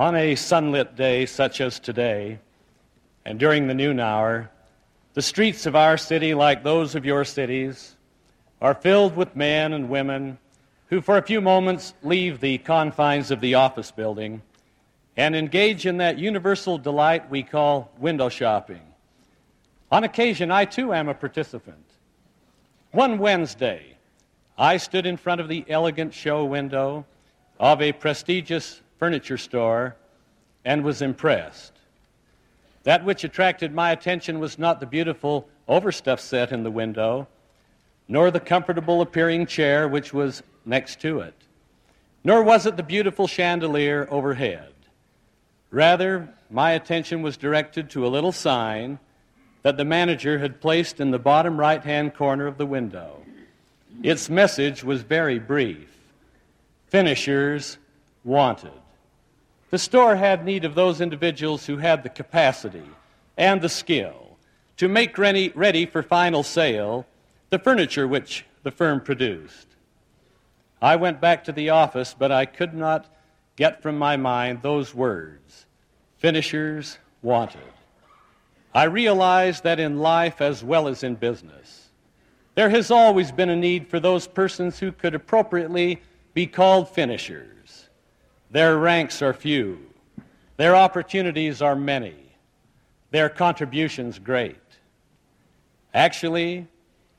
On a sunlit day such as today, and during the noon hour, the streets of our city, like those of your cities, are filled with men and women who, for a few moments, leave the confines of the office building and engage in that universal delight we call window shopping. On occasion, I too am a participant. One Wednesday, I stood in front of the elegant show window of a prestigious furniture store and was impressed. That which attracted my attention was not the beautiful overstuffed set in the window, nor the comfortable appearing chair which was next to it, nor was it the beautiful chandelier overhead. Rather, my attention was directed to a little sign that the manager had placed in the bottom right hand corner of the window. Its message was very brief finishers wanted. The store had need of those individuals who had the capacity and the skill to make ready, for final sale the furniture which the firm produced. I went back to the office, but I could not get from my mind those words finishers wanted. I realized that in life as well as in business, there has always been a need for those persons who could appropriately be called finishers. Their ranks are few, their opportunities are many, their contributions great. Actually,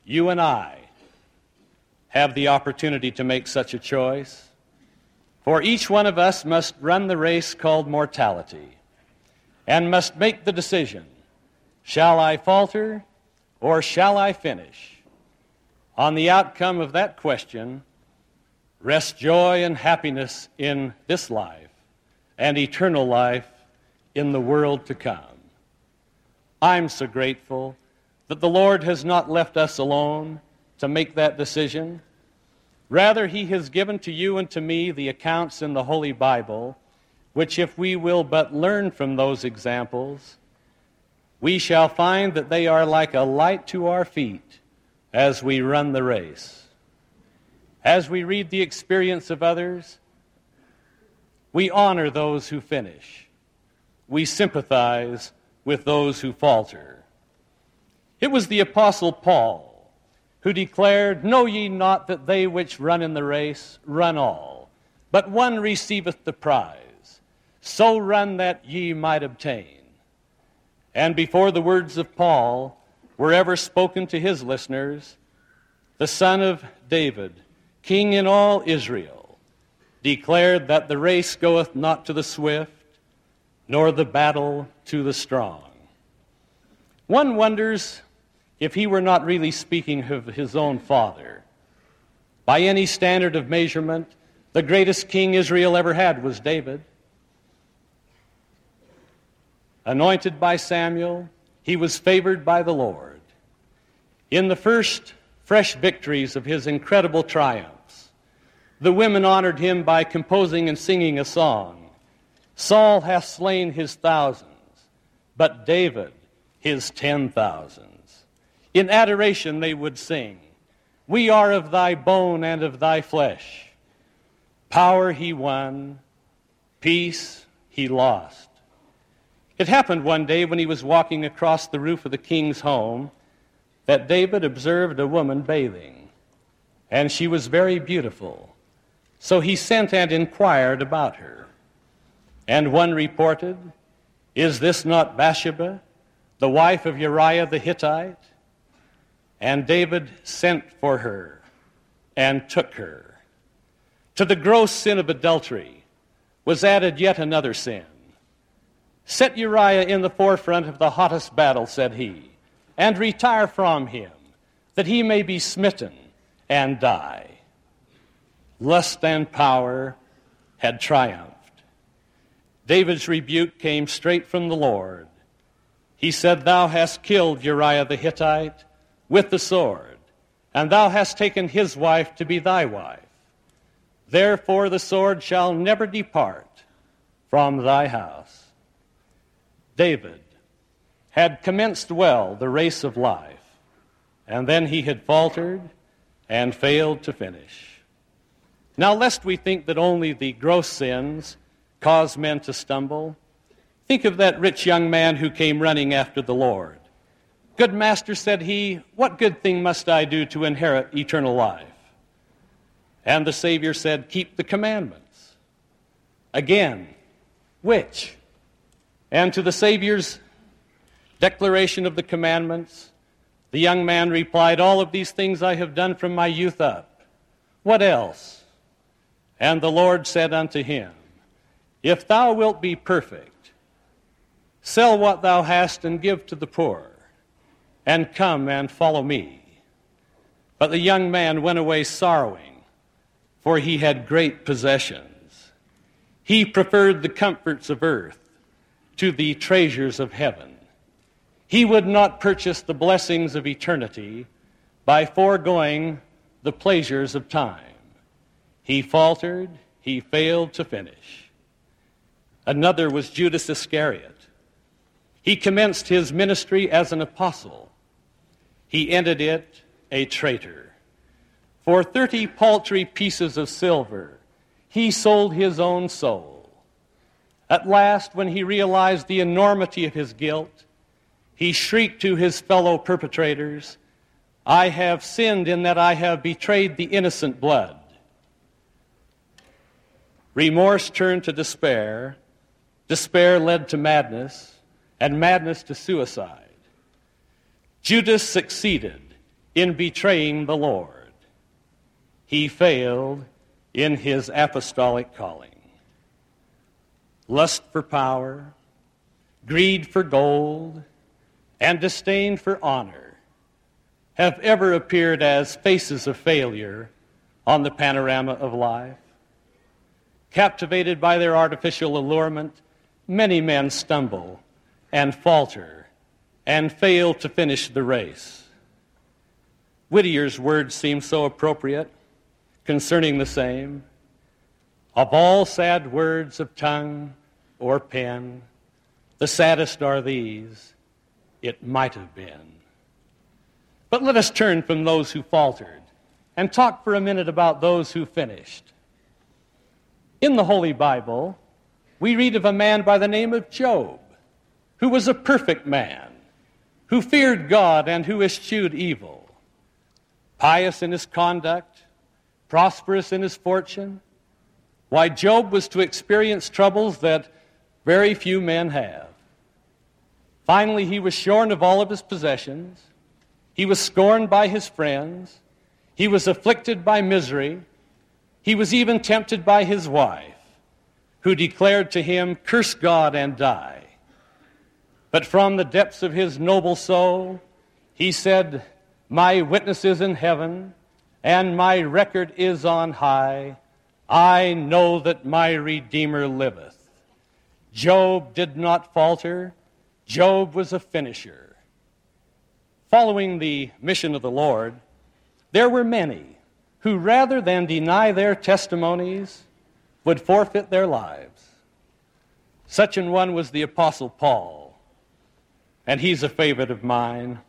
you and I have the opportunity to make such a choice, for each one of us must run the race called mortality and must make the decision Shall I falter or shall I finish? On the outcome of that question rest joy and happiness in this life and eternal life in the world to come. I'm so grateful that the Lord has not left us alone to make that decision. Rather, He has given to you and to me the accounts in the Holy Bible, which, if we will but learn from those examples, we shall find that they are like a light to our feet as we run the race. As we read the experience of others, we honor those who finish. We sympathize with those who falter. It was the Apostle Paul who declared, Know ye not that they which run in the race run all, but one receiveth the prize? So run that ye might obtain. And before the words of Paul were ever spoken to his listeners, the son of David, king in all Israel, declared that the race goeth not to the swift, nor the battle to the strong. One wonders if he were not really speaking of his own father. By any standard of measurement, the greatest king Israel ever had was David. Anointed by Samuel, he was favored by the Lord. In the first fresh victories of his incredible triumphs, the women honored him by composing and singing a song Saul hath slain his thousands, but David his ten thousands. In adoration, they would sing, We are of thy bone and of thy flesh. Power he won, peace he lost. It happened one day when he was walking across the roof of the king's home that David observed a woman bathing, and she was very beautiful. So he sent and inquired about her. And one reported, Is this not Bathsheba, the wife of Uriah the Hittite? And David sent for her and took her. To the gross sin of adultery was added yet another sin Set Uriah in the forefront of the hottest battle, said he, and retire from him, that he may be smitten and die. Lust and power had triumphed. David's rebuke came straight from the Lord. He said, Thou hast killed Uriah the Hittite with the sword, and thou hast taken his wife to be thy wife. Therefore the sword shall never depart from thy house. David had commenced well the race of life, and then he had faltered and failed to finish. Now, lest we think that only the gross sins cause men to stumble. Think of that rich young man who came running after the Lord. Good master, said he, what good thing must I do to inherit eternal life? And the Savior said, Keep the commandments. Again, which? And to the Savior's declaration of the commandments, the young man replied, All of these things I have done from my youth up. What else? And the Lord said unto him, If thou wilt be perfect, sell what thou hast and give to the poor, and come and follow me. But the young man went away sorrowing for he had great possessions. He preferred the comforts of earth to the treasures of heaven. He would not purchase the blessings of eternity by foregoing the pleasures of time. He faltered, he failed to finish. Another was Judas Iscariot. He commenced his ministry as an apostle. He ended it a traitor. For thirty paltry pieces of silver, he sold his own soul. At last, when he realized the enormity of his guilt, he shrieked to his fellow perpetrators, I have sinned in that I have betrayed the innocent blood. Remorse turned to despair, despair led to madness, and madness to suicide. Judas succeeded in betraying the Lord he failed in his apostolic calling. Lust for power, greed for gold, and disdain for honor have ever appeared as faces of failure on the panorama of life. Captivated by their artificial allurement, many men stumble and falter and fail to finish the race. Whittier's words seem so appropriate concerning the same. Of all sad words of tongue or pen, the saddest are these it might have been. But let us turn from those who faltered and talk for a minute about those who finished. In the Holy Bible, we read of a man by the name of Job, who was a perfect man, who feared God and who eschewed evil, pious in his conduct, prosperous in his fortune? Why, Job was to experience troubles that very few men have. Finally, he was shorn of all of his possessions. He was scorned by his friends. He was afflicted by misery. He was even tempted by his wife, who declared to him, Curse God and die. But from the depths of his noble soul, he said, My witness is in heaven and my record is on high. I know that my Redeemer liveth. Job did not falter. Job was a finisher. Following the mission of the Lord, there were many who, rather than deny their testimonies, would forfeit their lives. Such an one was the Apostle Paul, and he's a favorite of mine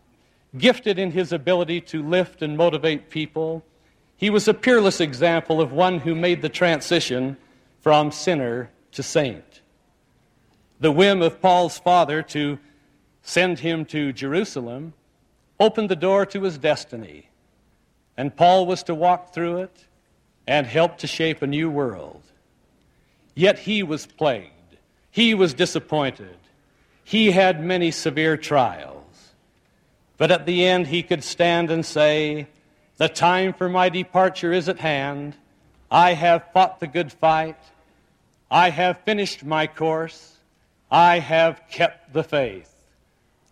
gifted in his ability to lift and motivate people. He was a peerless example of one who made the transition from sinner to saint. The whim of Paul's father to send him to Jerusalem opened the door to his destiny, and Paul was to walk through it and help to shape a new world. Yet he was plagued, he was disappointed, he had many severe trials. But at the end, he could stand and say, The time for my departure is at hand. I have fought the good fight. I have finished my course. I have kept the faith.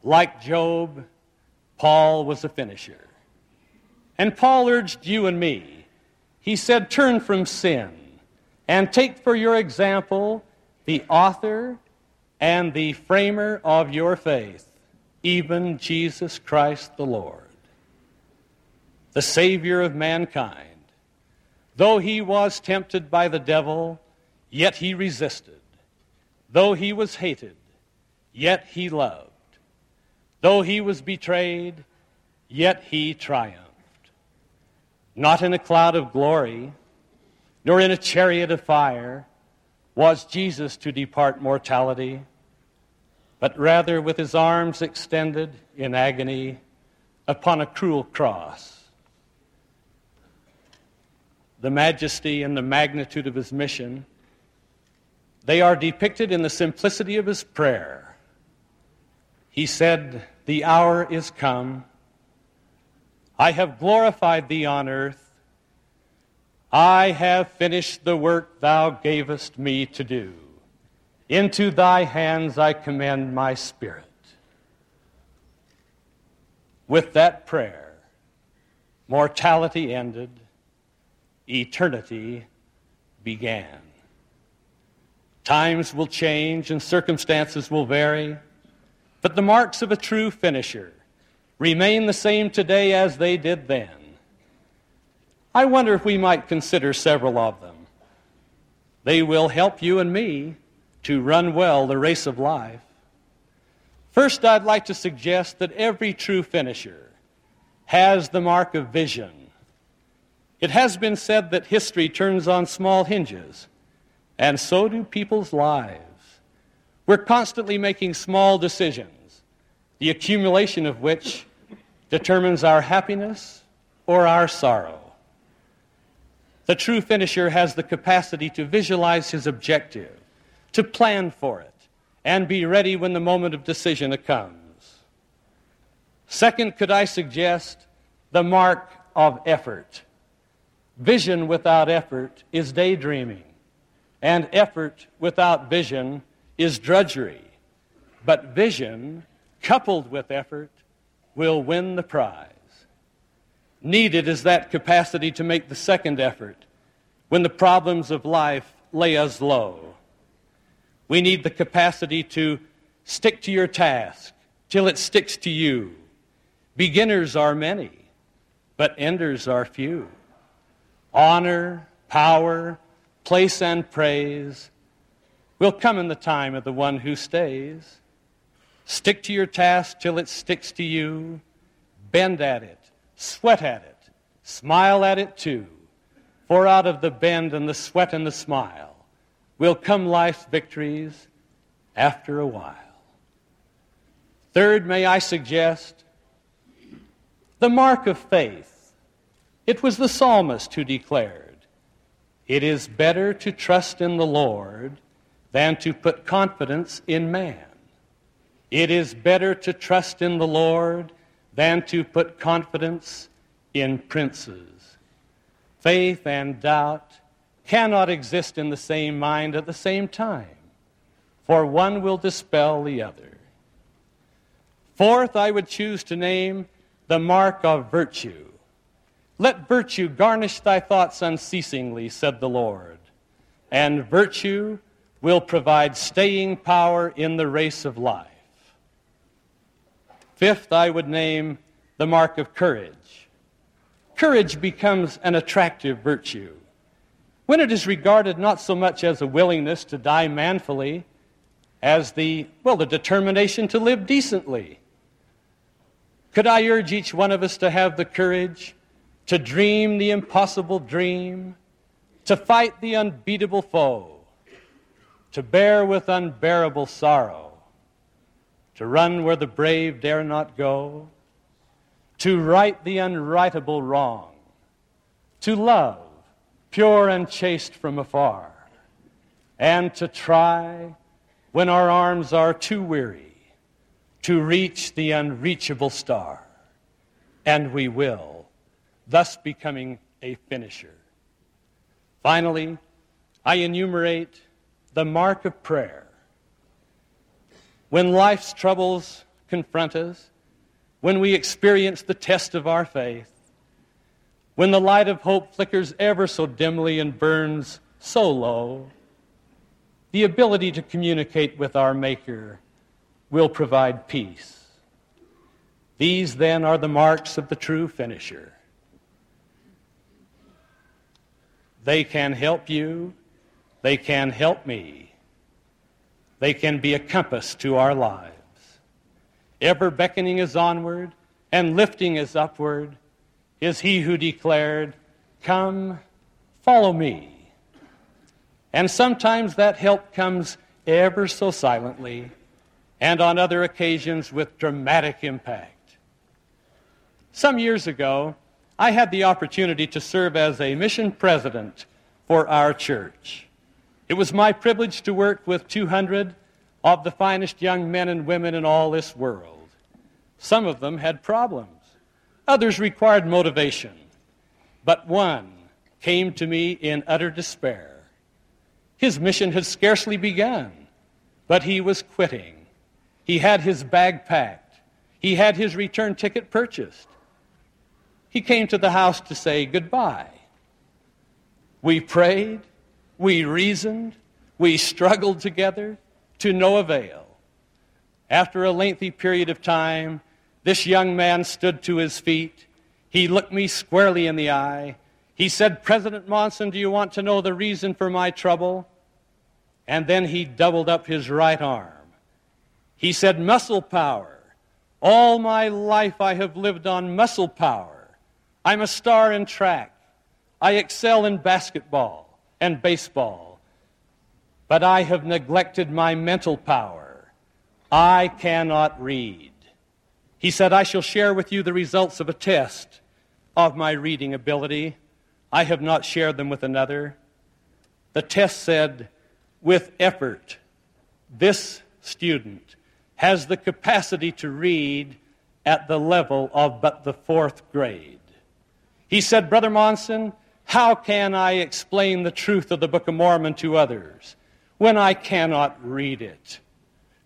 Like Job, Paul was a finisher. And Paul urged you and me. He said, Turn from sin and take for your example the author and the framer of your faith even Jesus Christ the Lord, the Savior of mankind. Though he was tempted by the devil, yet he resisted. Though he was hated, yet he loved. Though he was betrayed, yet he triumphed. Not in a cloud of glory, nor in a chariot of fire, was Jesus to depart mortality, but rather with his arms extended in agony upon a cruel cross. The majesty and the magnitude of his mission, they are depicted in the simplicity of his prayer. He said, The hour is come. I have glorified thee on earth. I have finished the work thou gavest me to do. Into thy hands I commend my spirit. With that prayer, mortality ended, eternity began. Times will change and circumstances will vary, but the marks of a true finisher remain the same today as they did then. I wonder if we might consider several of them. They will help you and me to run well the race of life. First, I'd like to suggest that every true finisher has the mark of vision. It has been said that history turns on small hinges, and so do people's lives. We're constantly making small decisions, the accumulation of which determines our happiness or our sorrow. The true finisher has the capacity to visualize his objective, to plan for it, and be ready when the moment of decision comes. Second, could I suggest the mark of effort? Vision without effort is daydreaming, and effort without vision is drudgery. But vision, coupled with effort, will win the prize. Needed is that capacity to make the second effort when the problems of life lay us low. We need the capacity to stick to your task till it sticks to you. Beginners are many, but enders are few. Honor, power, place, and praise will come in the time of the one who stays. Stick to your task till it sticks to you. Bend at it Sweat at it. Smile at it too. For out of the bend and the sweat and the smile will come life's victories after a while. Third, may I suggest the mark of faith. It was the psalmist who declared, It is better to trust in the Lord than to put confidence in man. It is better to trust in the Lord than to put confidence in princes. Faith and doubt cannot exist in the same mind at the same time, for one will dispel the other. Fourth, I would choose to name the mark of virtue. Let virtue garnish thy thoughts unceasingly, said the Lord, and virtue will provide staying power in the race of life. Fifth, I would name the mark of courage. Courage becomes an attractive virtue when it is regarded not so much as a willingness to die manfully as the, well, the determination to live decently. Could I urge each one of us to have the courage to dream the impossible dream, to fight the unbeatable foe, to bear with unbearable sorrow, to run where the brave dare not go, to right the unrightable wrong, to love, pure and chaste from afar, and to try, when our arms are too weary, to reach the unreachable star. And we will, thus becoming a finisher. Finally, I enumerate the mark of prayer when life's troubles confront us, when we experience the test of our faith, when the light of hope flickers ever so dimly and burns so low, the ability to communicate with our Maker will provide peace. These then are the marks of the true finisher. They can help you, they can help me they can be a compass to our lives. Ever beckoning us onward and lifting us upward is he who declared, Come, follow me. And sometimes that help comes ever so silently, and on other occasions with dramatic impact. Some years ago, I had the opportunity to serve as a mission president for our church. It was my privilege to work with 200 of the finest young men and women in all this world. Some of them had problems, others required motivation, but one came to me in utter despair. His mission had scarcely begun, but he was quitting. He had his bag packed, he had his return ticket purchased. He came to the house to say goodbye. We prayed, we reasoned, we struggled together to no avail. After a lengthy period of time, this young man stood to his feet. He looked me squarely in the eye. He said, President Monson, do you want to know the reason for my trouble? And then he doubled up his right arm. He said, Muscle power. All my life I have lived on muscle power. I'm a star in track. I excel in basketball and baseball. But I have neglected my mental power. I cannot read. He said, I shall share with you the results of a test of my reading ability. I have not shared them with another. The test said, with effort, this student has the capacity to read at the level of but the fourth grade. He said, Brother Monson, how can I explain the truth of the Book of Mormon to others when I cannot read it?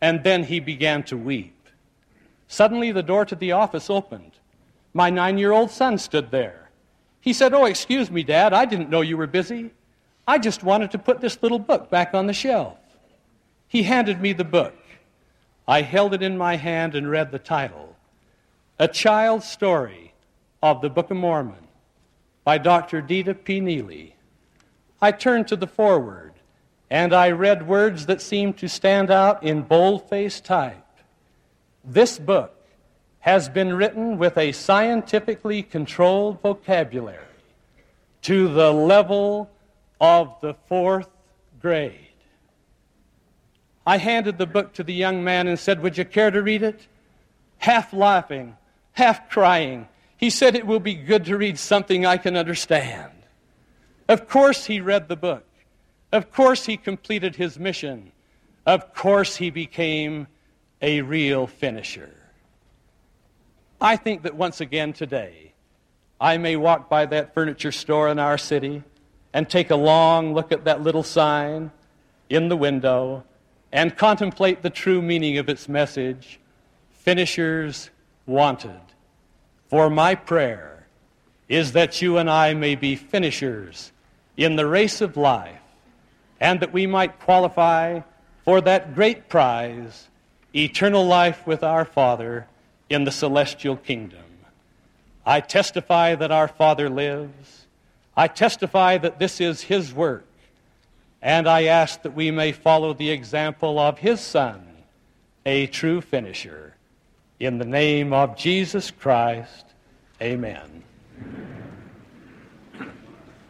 And then he began to weep. Suddenly, the door to the office opened. My nine year old son stood there. He said, Oh, excuse me, Dad, I didn't know you were busy. I just wanted to put this little book back on the shelf. He handed me the book. I held it in my hand and read the title A Child's Story of the Book of Mormon by Dr. Deta P. Neeley. I turned to the foreword and I read words that seemed to stand out in bold-faced type. This book has been written with a scientifically controlled vocabulary to the level of the fourth grade. I handed the book to the young man and said, Would you care to read it? Half laughing, half crying, he said, It will be good to read something I can understand. Of course, he read the book. Of course, he completed his mission. Of course, he became a real finisher. I think that once again today, I may walk by that furniture store in our city and take a long look at that little sign in the window and contemplate the true meaning of its message finishers wanted. For my prayer is that you and I may be finishers in the race of life and that we might qualify for that great prize, eternal life with our Father in the celestial kingdom. I testify that our Father lives. I testify that this is His work. And I ask that we may follow the example of His Son, a true finisher. In the name of Jesus Christ, Amen.